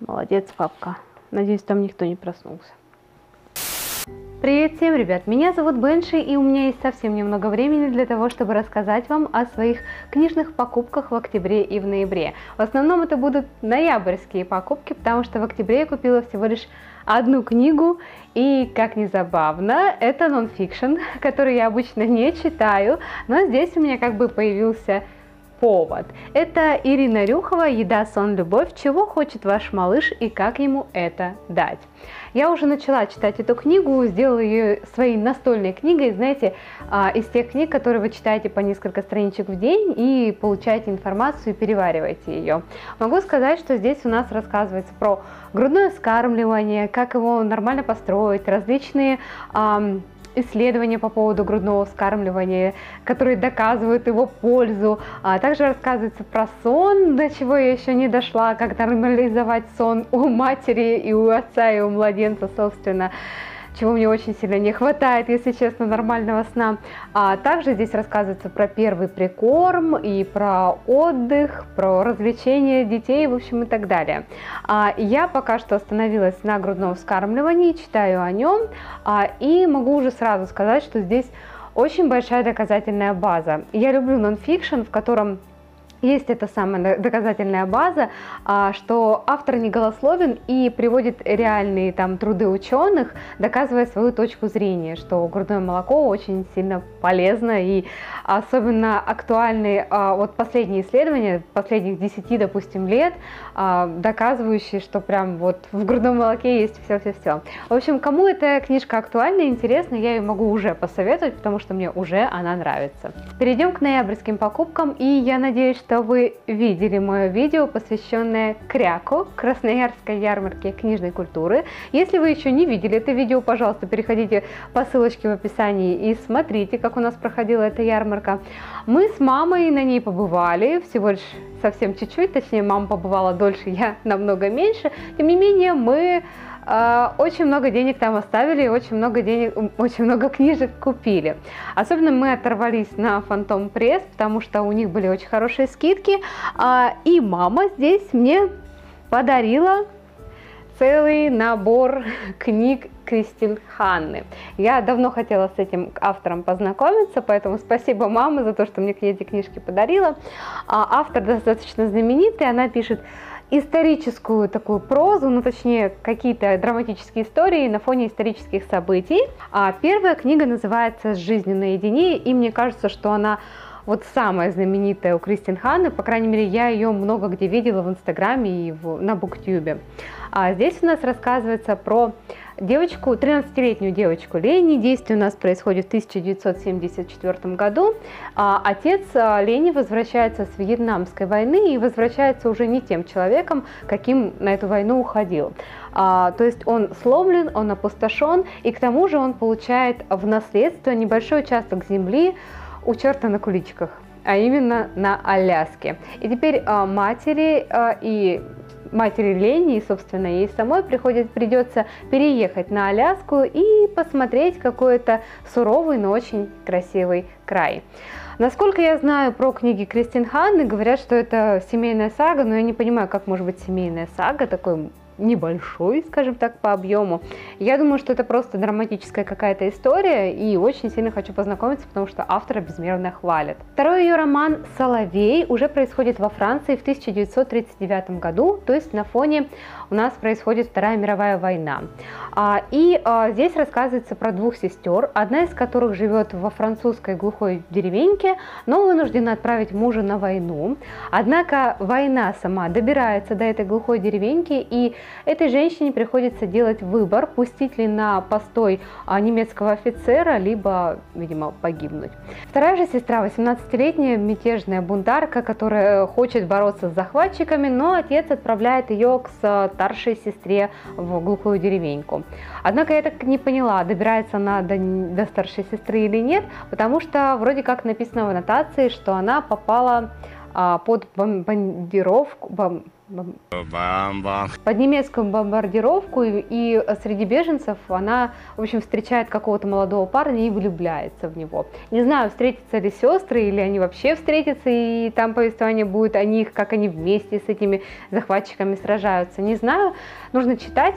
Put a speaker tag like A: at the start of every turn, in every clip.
A: Молодец, папка. Надеюсь, там никто не проснулся. Привет всем, ребят! Меня зовут Бенши, и у меня есть совсем немного времени для того, чтобы рассказать вам о своих книжных покупках в октябре и в ноябре. В основном это будут ноябрьские покупки, потому что в октябре я купила всего лишь одну книгу, и, как ни забавно, это нонфикшн, который я обычно не читаю, но здесь у меня как бы появился повод. Это Ирина Рюхова «Еда, сон, любовь. Чего хочет ваш малыш и как ему это дать?». Я уже начала читать эту книгу, сделала ее своей настольной книгой, знаете, а, из тех книг, которые вы читаете по несколько страничек в день и получаете информацию и перевариваете ее. Могу сказать, что здесь у нас рассказывается про грудное скармливание, как его нормально построить, различные исследования по поводу грудного вскармливания, которые доказывают его пользу. А также рассказывается про сон, до чего я еще не дошла, как нормализовать сон у матери и у отца, и у младенца, собственно чего мне очень сильно не хватает, если честно, нормального сна. А также здесь рассказывается про первый прикорм и про отдых, про развлечения детей, в общем, и так далее. А я пока что остановилась на грудном вскармливании, читаю о нем, а, и могу уже сразу сказать, что здесь очень большая доказательная база. Я люблю нонфикшн, в котором есть эта самая доказательная база, а, что автор не голословен и приводит реальные там труды ученых, доказывая свою точку зрения, что грудное молоко очень сильно полезно и особенно актуальны а, вот последние исследования последних 10, допустим, лет, а, доказывающие, что прям вот в грудном молоке есть все-все-все. В общем, кому эта книжка актуальна и интересна, я ее могу уже посоветовать, потому что мне уже она нравится. Перейдем к ноябрьским покупкам, и я надеюсь, что что вы видели мое видео, посвященное Кряку, Красноярской ярмарке книжной культуры. Если вы еще не видели это видео, пожалуйста, переходите по ссылочке в описании и смотрите, как у нас проходила эта ярмарка. Мы с мамой на ней побывали, всего лишь совсем чуть-чуть, точнее, мама побывала дольше, я намного меньше. Тем не менее, мы очень много денег там оставили, очень много денег, очень много книжек купили. Особенно мы оторвались на Фантом Пресс, потому что у них были очень хорошие скидки. А, и мама здесь мне подарила целый набор книг Кристин Ханны. Я давно хотела с этим автором познакомиться, поэтому спасибо маме за то, что мне эти книжки подарила. А, автор достаточно знаменитый, она пишет историческую такую прозу, ну точнее какие-то драматические истории на фоне исторических событий. А первая книга называется «С жизнью наедине», и мне кажется, что она вот самая знаменитая у Кристин Ханны, по крайней мере, я ее много где видела в Инстаграме и в, на Буктюбе. А здесь у нас рассказывается про девочку, 13-летнюю девочку Лени. Действие у нас происходит в 1974 году. А отец а, Лени возвращается с Вьетнамской войны и возвращается уже не тем человеком, каким на эту войну уходил. А, то есть он сломлен, он опустошен, и к тому же он получает в наследство небольшой участок земли у черта на куличках а именно на Аляске. И теперь а, матери а, и матери Лени собственно, ей самой приходит, придется переехать на Аляску и посмотреть какой-то суровый, но очень красивый край. Насколько я знаю про книги Кристин Ханны, говорят, что это семейная сага, но я не понимаю, как может быть семейная сага, такой небольшой, скажем так, по объему. Я думаю, что это просто драматическая какая-то история, и очень сильно хочу познакомиться, потому что автора безмерно хвалят. Второй ее роман «Соловей» уже происходит во Франции в 1939 году, то есть на фоне у нас происходит Вторая мировая война. А, и а, здесь рассказывается про двух сестер, одна из которых живет во французской глухой деревеньке, но вынуждена отправить мужа на войну. Однако война сама добирается до этой глухой деревеньки, и этой женщине приходится делать выбор, пустить ли на постой а, немецкого офицера, либо, видимо, погибнуть. Вторая же сестра, 18-летняя мятежная бунтарка, которая хочет бороться с захватчиками, но отец отправляет ее к старшей сестре в глухую деревеньку. Однако я так не поняла, добирается она до, до старшей сестры или нет, потому что вроде как написано в аннотации, что она попала а, под бомбардировку, бом, бом, под немецкую бомбардировку, и, и среди беженцев она, в общем, встречает какого-то молодого парня и влюбляется в него. Не знаю, встретятся ли сестры, или они вообще встретятся, и там повествование будет о них, как они вместе с этими захватчиками сражаются. Не знаю, нужно читать,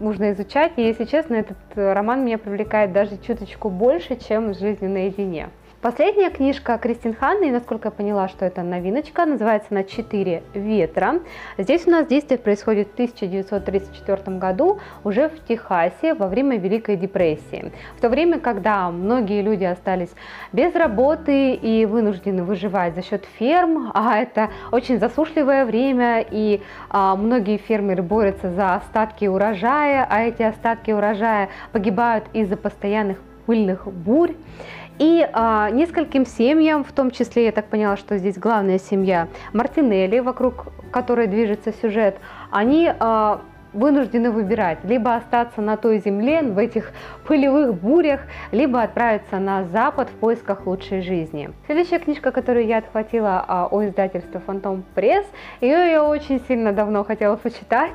A: нужно изучать, и, если честно, этот роман меня привлекает даже чуточку больше, чем «Жизнь наедине». Последняя книжка Кристин Ханны, насколько я поняла, что это новиночка, называется она «Четыре ветра». Здесь у нас действие происходит в 1934 году, уже в Техасе, во время Великой депрессии. В то время, когда многие люди остались без работы и вынуждены выживать за счет ферм, а это очень засушливое время, и а, многие фермеры борются за остатки урожая, а эти остатки урожая погибают из-за постоянных пыльных бурь. И а, нескольким семьям, в том числе, я так поняла, что здесь главная семья Мартинелли, вокруг которой движется сюжет, они а, вынуждены выбирать, либо остаться на той земле, в этих пылевых бурях, либо отправиться на запад в поисках лучшей жизни. Следующая книжка, которую я отхватила а, о издательстве Фантом Пресс, ее я очень сильно давно хотела почитать,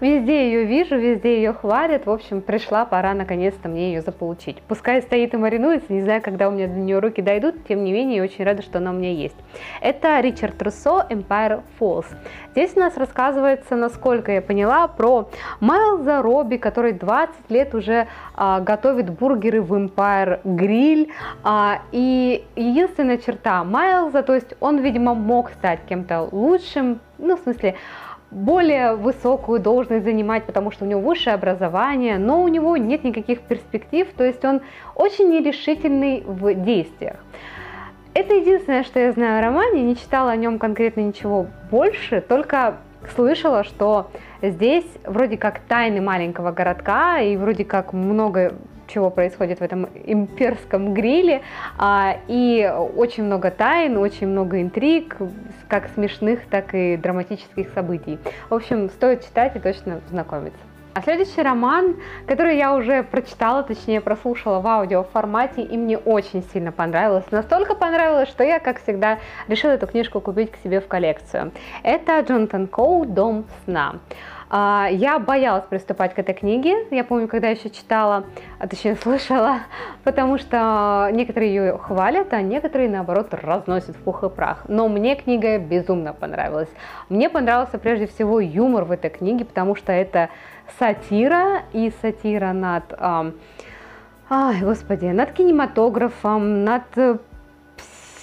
A: везде ее вижу, везде ее хвалят, в общем, пришла пора наконец-то мне ее заполучить. Пускай стоит и маринуется, не знаю, когда у меня до нее руки дойдут, тем не менее, я очень рада, что она у меня есть. Это Ричард Руссо «Empire Falls». Здесь у нас рассказывается, насколько я поняла, про Майлза Робби, который 20 лет уже а, готовит бургеры в Empire Grill. А, и единственная черта Майлза, то есть он, видимо, мог стать кем-то лучшим, ну, в смысле, более высокую должность занимать, потому что у него высшее образование, но у него нет никаких перспектив, то есть он очень нерешительный в действиях. Это единственное, что я знаю о романе, не читала о нем конкретно ничего больше, только слышала, что здесь вроде как тайны маленького городка и вроде как много чего происходит в этом имперском гриле, а, и очень много тайн, очень много интриг, как смешных, так и драматических событий. В общем, стоит читать и точно знакомиться. А следующий роман, который я уже прочитала, точнее прослушала в аудио формате, и мне очень сильно понравилось. Настолько понравилось, что я, как всегда, решила эту книжку купить к себе в коллекцию. Это Джонатан Коу «Дом сна». А, я боялась приступать к этой книге, я помню, когда еще читала, а точнее слышала, потому что некоторые ее хвалят, а некоторые, наоборот, разносят в пух и прах. Но мне книга безумно понравилась. Мне понравился прежде всего юмор в этой книге, потому что это сатира и сатира над... Ай, господи, над кинематографом, над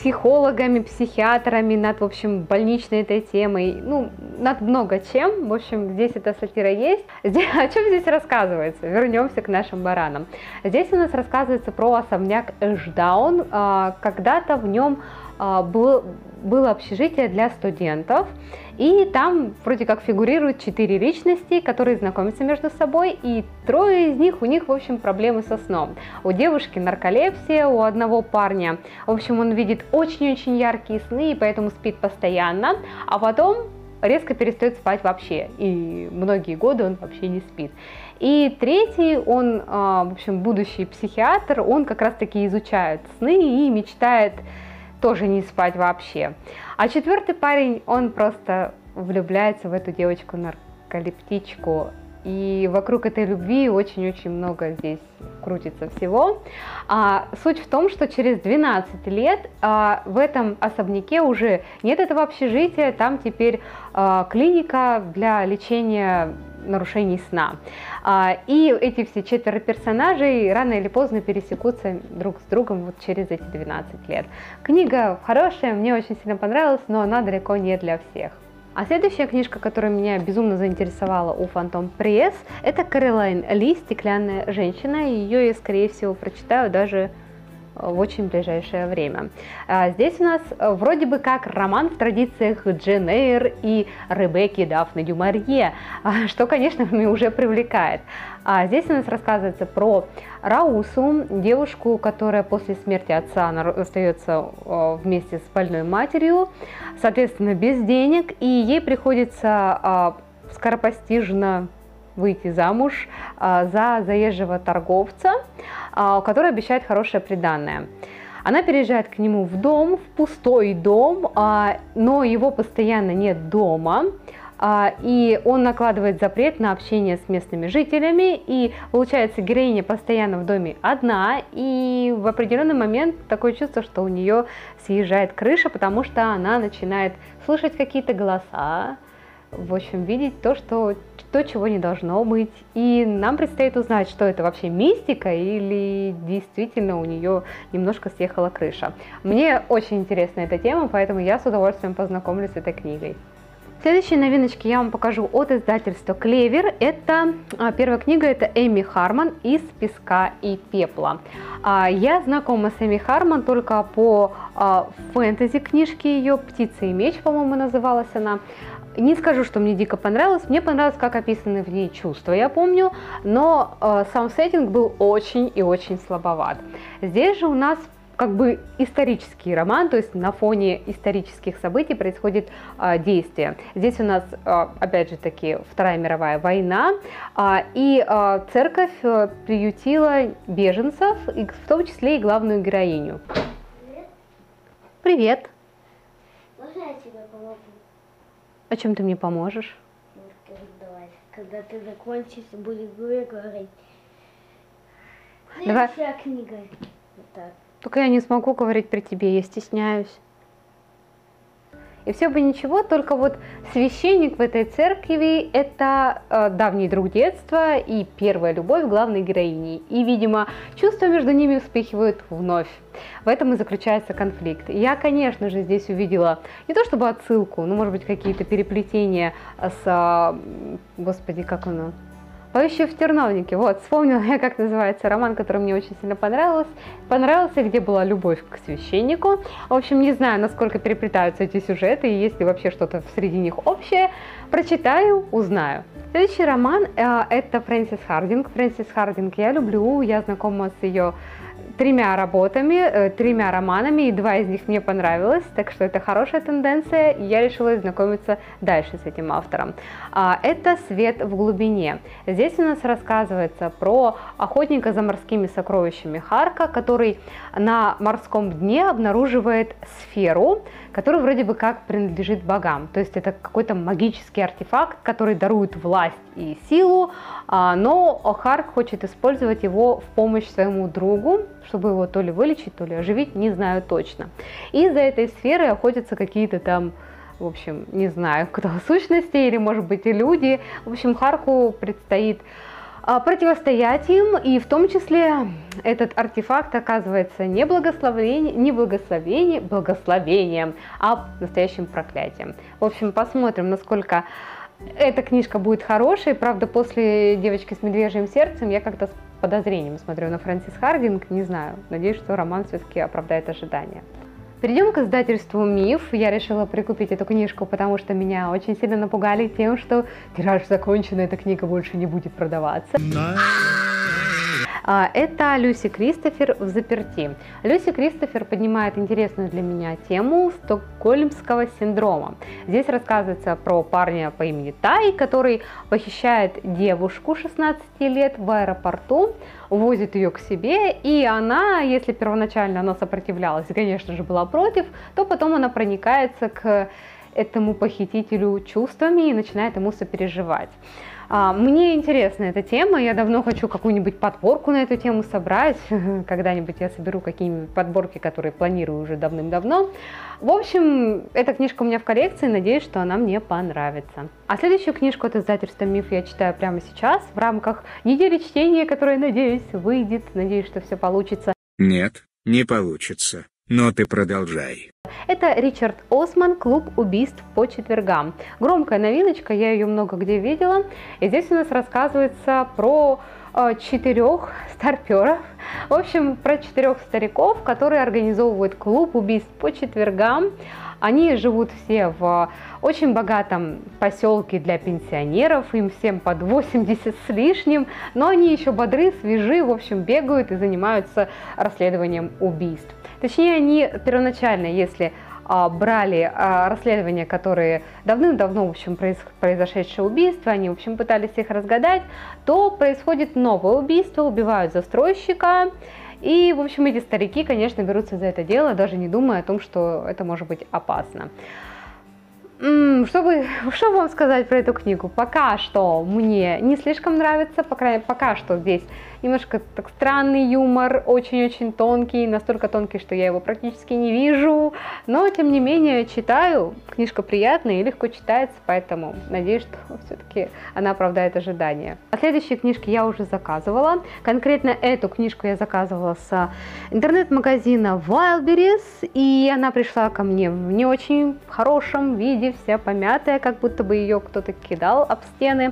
A: психологами, психиатрами, над, в общем, больничной этой темой, ну, над много чем. В общем, здесь эта сатира есть. Здесь, о чем здесь рассказывается? Вернемся к нашим баранам. Здесь у нас рассказывается про особняк Эшдаун. А, когда-то в нем а, был, было общежитие для студентов, и там вроде как фигурируют четыре личности, которые знакомятся между собой, и трое из них, у них, в общем, проблемы со сном. У девушки нарколепсия, у одного парня, в общем, он видит очень-очень яркие сны, и поэтому спит постоянно, а потом резко перестает спать вообще, и многие годы он вообще не спит. И третий, он, а, в общем, будущий психиатр, он как раз-таки изучает сны и мечтает тоже не спать вообще. А четвертый парень, он просто влюбляется в эту девочку-нарколептичку. И вокруг этой любви очень-очень много здесь крутится всего. А, суть в том, что через 12 лет а, в этом особняке уже нет этого общежития, там теперь а, клиника для лечения нарушений сна. А, и эти все четверо персонажей рано или поздно пересекутся друг с другом вот через эти 12 лет. Книга хорошая, мне очень сильно понравилась, но она далеко не для всех. А следующая книжка, которая меня безумно заинтересовала у Фантом Пресс, это Каролайн Ли «Стеклянная женщина». Ее я, скорее всего, прочитаю даже в очень ближайшее время. А, здесь у нас э, вроде бы как роман в традициях Джен Эйр и Ребекки Дафны Дюмарье, а, что, конечно, меня уже привлекает. А здесь у нас рассказывается про Раусу, девушку, которая после смерти отца остается э, вместе с больной матерью, соответственно, без денег, и ей приходится скоропостижно выйти замуж за заезжего торговца, который обещает хорошее приданное. Она переезжает к нему в дом, в пустой дом, а, но его постоянно нет дома. А, и он накладывает запрет на общение с местными жителями, и получается героиня постоянно в доме одна, и в определенный момент такое чувство, что у нее съезжает крыша, потому что она начинает слышать какие-то голоса, в общем, видеть то, что то, чего не должно быть. И нам предстоит узнать, что это вообще мистика или действительно у нее немножко съехала крыша. Мне очень интересна эта тема, поэтому я с удовольствием познакомлюсь с этой книгой. Следующие новиночки я вам покажу от издательства Клевер. Это а, первая книга, это Эми Харман «Из песка и пепла». А, я знакома с Эми Харман только по а, фэнтези книжке ее «Птица и меч», по-моему, называлась она. Не скажу, что мне дико понравилось, мне понравилось, как описаны в ней чувства, я помню, но э, сам сеттинг был очень и очень слабоват. Здесь же у нас как бы исторический роман, то есть на фоне исторических событий происходит а, действие. Здесь у нас, а, опять же таки, Вторая мировая война, а, и а, церковь а, приютила беженцев, и в том числе и главную героиню.
B: Привет.
A: Привет!
B: Можно я тебе помогу?
A: О чем ты мне поможешь?
B: Давай. Когда ты закончишь, будешь говорить.
A: Давай.
B: Следующая книга. Вот так.
A: Только я не смогу говорить при тебе, я стесняюсь. И все бы ничего, только вот священник в этой церкви – это э, давний друг детства и первая любовь главной героини. И, видимо, чувства между ними вспыхивают вновь. В этом и заключается конфликт. Я, конечно же, здесь увидела не то чтобы отсылку, но, может быть, какие-то переплетения с, э, господи, как он, Поющие в терновнике. Вот, вспомнила я, как называется роман, который мне очень сильно понравился. Понравился, где была любовь к священнику. В общем, не знаю, насколько переплетаются эти сюжеты и есть ли вообще что-то среди них общее. Прочитаю, узнаю. Следующий роман э, это Фрэнсис Хардинг. Фрэнсис Хардинг я люблю, я знакома с ее тремя работами, э, тремя романами, и два из них мне понравилось, так что это хорошая тенденция, и я решила знакомиться дальше с этим автором. А, это «Свет в глубине». Здесь у нас рассказывается про охотника за морскими сокровищами Харка, который на морском дне обнаруживает сферу, которая вроде бы как принадлежит богам. То есть это какой-то магический артефакт, который дарует власть и силу, а, но Харк хочет использовать его в помощь своему другу, чтобы его то ли вылечить, то ли оживить, не знаю точно. И за этой сферой охотятся какие-то там в общем, не знаю, кто сущности или, может быть, и люди. В общем, Харку предстоит а, противостоять им, и в том числе этот артефакт оказывается не, благословение, не благословение, благословением, а настоящим проклятием. В общем, посмотрим, насколько эта книжка будет хорошей. Правда, после «Девочки с медвежьим сердцем» я как-то подозрением смотрю на Фрэнсис Хардинг. Не знаю, надеюсь, что роман все-таки оправдает ожидания. Перейдем к издательству «Миф». Я решила прикупить эту книжку, потому что меня очень сильно напугали тем, что тираж закончен, эта книга больше не будет продаваться. А, это Люси Кристофер в заперти. Люси Кристофер поднимает интересную для меня тему стокгольмского синдрома. Здесь рассказывается про парня по имени Тай, который похищает девушку 16 лет в аэропорту, увозит ее к себе, и она, если первоначально она сопротивлялась, конечно же, была против, то потом она проникается к этому похитителю чувствами и начинает ему сопереживать. А, мне интересна эта тема, я давно хочу какую-нибудь подборку на эту тему собрать, когда-нибудь я соберу какие-нибудь подборки, которые планирую уже давным-давно. В общем, эта книжка у меня в коллекции, надеюсь, что она мне понравится. А следующую книжку от издательства «Миф» я читаю прямо сейчас в рамках недели чтения, которая, надеюсь, выйдет, надеюсь, что все получится.
C: Нет, не получится, но ты продолжай.
A: Это Ричард Осман «Клуб убийств по четвергам». Громкая новиночка, я ее много где видела. И здесь у нас рассказывается про э, четырех старперов. В общем, про четырех стариков, которые организовывают клуб убийств по четвергам. Они живут все в очень богатом поселке для пенсионеров, им всем под 80 с лишним, но они еще бодры, свежи, в общем, бегают и занимаются расследованием убийств. Точнее, они первоначально, если а, брали а, расследования, которые давным-давно, в общем, произ, произошедшее убийство, они, в общем, пытались их разгадать, то происходит новое убийство, убивают застройщика, И, в общем, эти старики, конечно, берутся за это дело, даже не думая о том, что это может быть опасно. Что, бы, что вам сказать про эту книгу? Пока что мне не слишком нравится, пока, пока что здесь немножко так странный юмор, очень-очень тонкий, настолько тонкий, что я его практически не вижу, но тем не менее читаю, книжка приятная и легко читается, поэтому надеюсь, что все-таки она оправдает ожидания. А следующие книжки я уже заказывала, конкретно эту книжку я заказывала с интернет-магазина Wildberries, и она пришла ко мне в не очень хорошем виде, вся помятая, как будто бы ее кто-то кидал об стены.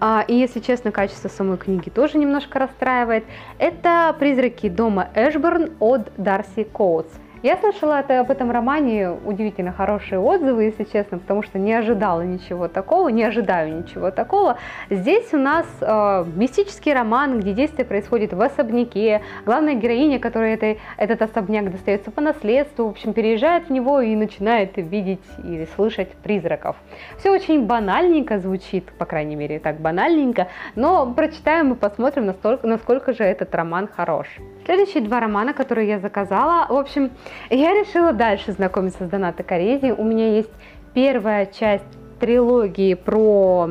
A: А, и, если честно, качество самой книги тоже немножко расстраивает. Это «Призраки дома Эшборн» от Дарси Коутс. Я слышала об этом романе удивительно хорошие отзывы, если честно, потому что не ожидала ничего такого, не ожидаю ничего такого. Здесь у нас э, мистический роман, где действие происходит в особняке. Главная героиня, которая это, этот особняк достается по наследству, в общем, переезжает в него и начинает видеть или слышать призраков. Все очень банальненько звучит, по крайней мере, так банальненько, но прочитаем и посмотрим, насколько, насколько же этот роман хорош. Следующие два романа, которые я заказала, в общем, я решила дальше знакомиться с Доната Корези. У меня есть первая часть трилогии про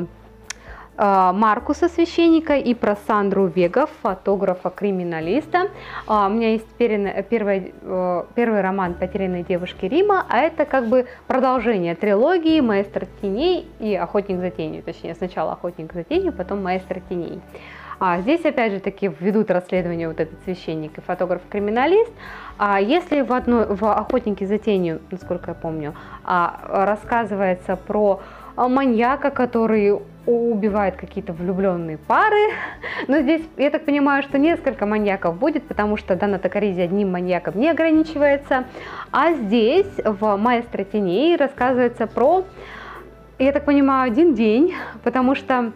A: э, Маркуса священника и про Сандру Вега, фотографа-криминалиста. Uh, у меня есть первый, uh, первый роман «Потерянные девушки Рима», а это как бы продолжение трилогии «Маэстро теней» и «Охотник за тенью». Точнее, сначала «Охотник за тенью», потом «Маэстро теней». А здесь, опять же таки, ведут расследование вот этот священник и фотограф-криминалист. А если в, одной, в «Охотнике за тенью», насколько я помню, а, рассказывается про маньяка, который убивает какие-то влюбленные пары. Но здесь, я так понимаю, что несколько маньяков будет, потому что Дана Токаризи одним маньяком не ограничивается. А здесь, в «Маэстро теней», рассказывается про, я так понимаю, один день, потому что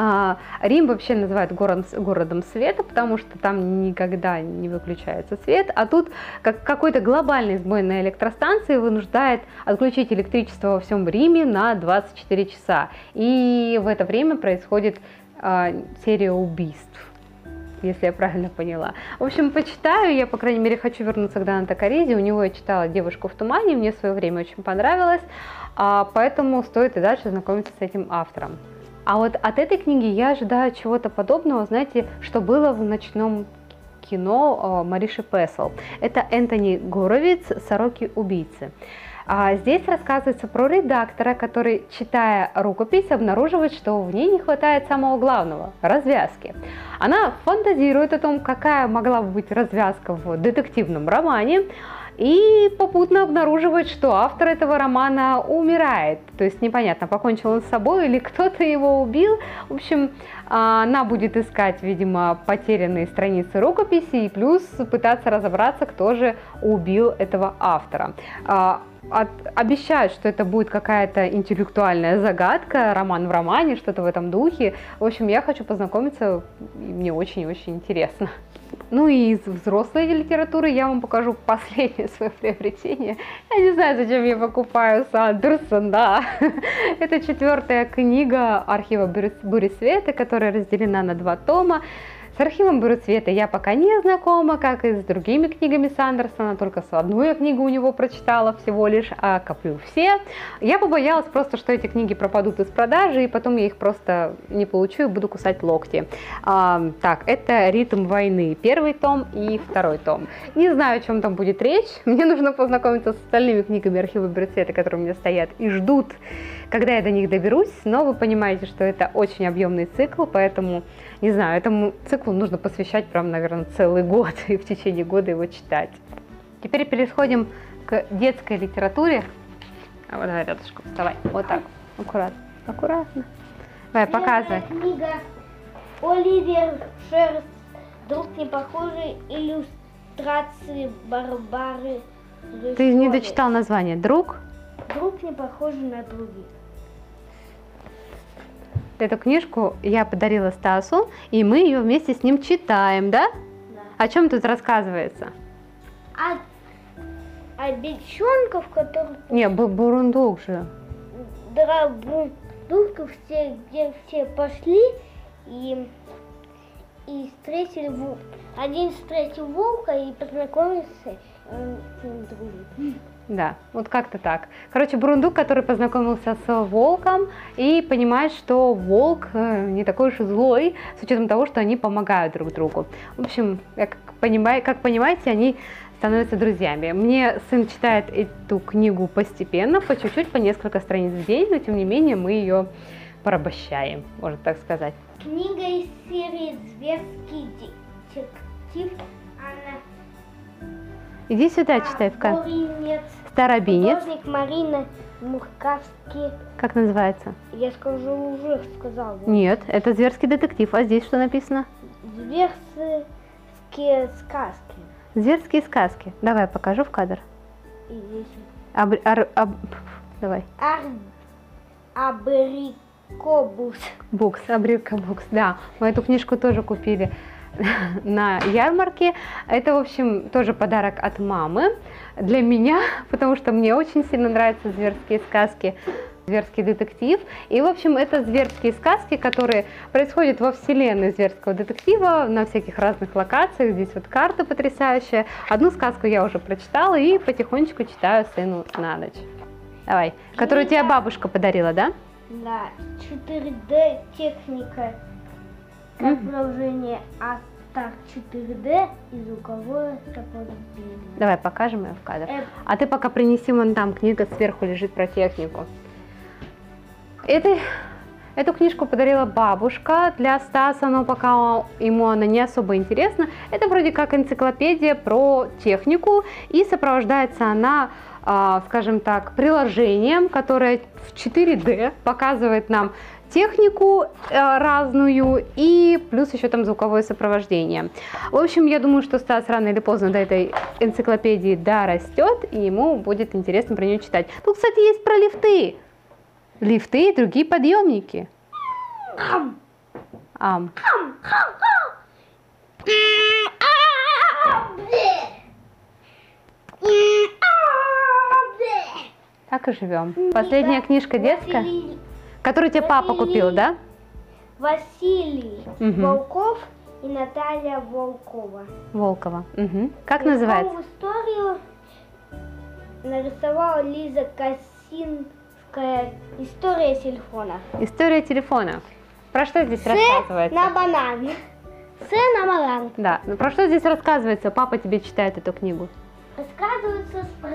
A: а, Рим вообще называют город, городом света, потому что там никогда не выключается свет, а тут как какой-то глобальный сбой на электростанции вынуждает отключить электричество во всем Риме на 24 часа. И в это время происходит а, серия убийств если я правильно поняла. В общем, почитаю, я, по крайней мере, хочу вернуться к Даната Каризе, у него я читала «Девушку в тумане», мне в свое время очень понравилось, а, поэтому стоит и дальше знакомиться с этим автором. А вот от этой книги я ожидаю чего-то подобного, знаете, что было в ночном кино э, Мариши Песл. Это Энтони Горовиц «Сороки-убийцы». А здесь рассказывается про редактора, который, читая рукопись, обнаруживает, что в ней не хватает самого главного – развязки. Она фантазирует о том, какая могла бы быть развязка в детективном романе, и попутно обнаруживает, что автор этого романа умирает. То есть непонятно, покончил он с собой или кто-то его убил. В общем, а, она будет искать, видимо, потерянные страницы рукописи и плюс пытаться разобраться, кто же убил этого автора. А, от, обещают, что это будет какая-то интеллектуальная загадка, роман в романе, что-то в этом духе. В общем, я хочу познакомиться, и мне очень-очень интересно. Ну и из взрослой литературы я вам покажу последнее свое приобретение. Я не знаю, зачем я покупаю Сандерсон, да. Это четвертая книга архива Бури Света, которая разделена на два тома. С архивом Берут Света я пока не знакома, как и с другими книгами Сандерсона, только с одну я книгу у него прочитала всего лишь, а коплю все. Я побоялась просто, что эти книги пропадут из продажи, и потом я их просто не получу и буду кусать локти. А, так, это «Ритм войны», первый том и второй том. Не знаю, о чем там будет речь, мне нужно познакомиться с остальными книгами архива Берут Света, которые у меня стоят и ждут, когда я до них доберусь, но вы понимаете, что это очень объемный цикл, поэтому, не знаю, этому циклу нужно посвящать прям, наверное, целый год и в течение года его читать. Теперь переходим к детской литературе. А вот давай рядышком, давай, вот так, аккуратно, аккуратно. Давай, показывай.
B: книга Оливер Шерст. Друг непохожий иллюстрации Барбары.
A: Ты не дочитал название. Друг?
B: Друг не похожий на других.
A: Эту книжку я подарила Стасу, и мы ее вместе с ним читаем, да?
B: Да.
A: О чем тут рассказывается?
B: А, а бельчонков, которые...
A: Не, бу- бурундук же.
B: Драбундуков все, где все пошли, и, и встретили вол- один встретил волка и познакомился э, с ним дружит.
A: Да, вот как-то так. Короче, Бурундук, который познакомился с волком и понимает, что волк э, не такой уж и злой, с учетом того, что они помогают друг другу. В общем, как, понимай- как понимаете, они становятся друзьями. Мне сын читает эту книгу постепенно, по чуть-чуть, по несколько страниц в день, но тем не менее мы ее порабощаем, можно так сказать.
B: Книга из серии «Зверский детектив». Она
A: Иди сюда, читай в кадр. Старобинец.
B: Художник Марина Муркавский.
A: Как называется?
B: Я скажу, уже сказала.
A: Нет, это зверский детектив. А здесь что написано?
B: Зверские сказки.
A: Зверские сказки. Давай покажу в кадр.
B: И здесь
A: Аб- ар- аб- Давай.
B: ар... Абрикобус.
A: Букс, Абрика Букс, да. Мы эту книжку тоже купили на ярмарке. Это, в общем, тоже подарок от мамы для меня, потому что мне очень сильно нравятся зверские сказки, зверский детектив. И, в общем, это зверские сказки, которые происходят во вселенной зверского детектива на всяких разных локациях. Здесь вот карта потрясающая. Одну сказку я уже прочитала и потихонечку читаю сыну на ночь. Давай, которую тебе бабушка подарила, да?
B: Да, 4D техника.
A: Мгм.
B: Отправление Астар 4D и звуковое сопровождение.
A: Давай покажем ее в кадр.
B: Э,
A: А ты пока принеси вон там, книга сверху лежит про технику. Это, эту книжку подарила бабушка для Стаса, но пока ему она не особо интересна. Это вроде как энциклопедия про технику, и сопровождается она, а, скажем так, приложением, которое в 4D показывает нам технику э, разную и плюс еще там звуковое сопровождение. В общем, я думаю, что Стас рано или поздно до этой энциклопедии дорастет, и ему будет интересно про нее читать. Тут, кстати, есть про лифты. Лифты и другие подъемники. Ам. Так и живем. Последняя книжка детская, Которую тебе папа купил, да?
B: Василий
A: Мгм.
B: Волков и Наталья Волкова.
A: Волкова. Мгм. Как
B: Волкову
A: называется?
B: историю нарисовала Лиза Косинская. История телефона.
A: История телефона. Про что здесь
B: С
A: рассказывается?
B: на банан. С на банан.
A: Да, ну про что здесь рассказывается? Папа тебе читает эту книгу.
B: Рассказывается про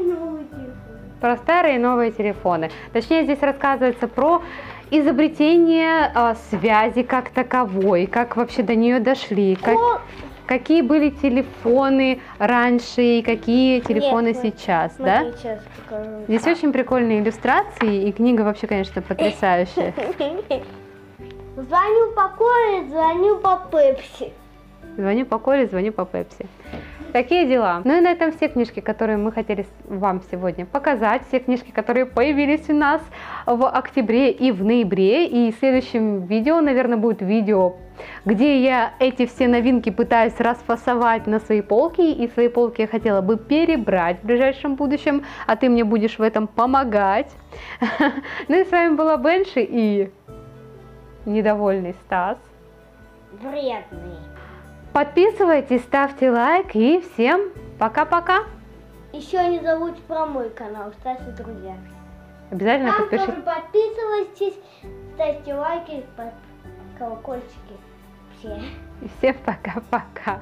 B: новые телефоны.
A: Про старые и новые телефоны. Точнее, здесь рассказывается про изобретение а, связи как таковой, как вообще до нее дошли, как,
B: О,
A: какие были телефоны раньше и какие телефоны
B: Нет,
A: сейчас, да?
B: смотри, сейчас покажу.
A: Здесь очень прикольные иллюстрации, и книга вообще, конечно, потрясающая.
B: Звоню по Коле, звоню по Пепси.
A: Звоню по Коле, звоню по Пепси. Такие дела. Ну и на этом все книжки, которые мы хотели вам сегодня показать. Все книжки, которые появились у нас в октябре и в ноябре. И в следующем видео, наверное, будет видео, где я эти все новинки пытаюсь расфасовать на свои полки. И свои полки я хотела бы перебрать в ближайшем будущем. А ты мне будешь в этом помогать. Ну и с вами была Бенши и недовольный Стас.
B: Вредный.
A: Подписывайтесь, ставьте лайк и всем пока-пока.
B: Еще не забудь про мой канал, ставьте друзья.
A: Обязательно
B: Там
A: подпишитесь.
B: тоже подписывайтесь, ставьте лайки, под колокольчики. Все.
A: И всем пока-пока.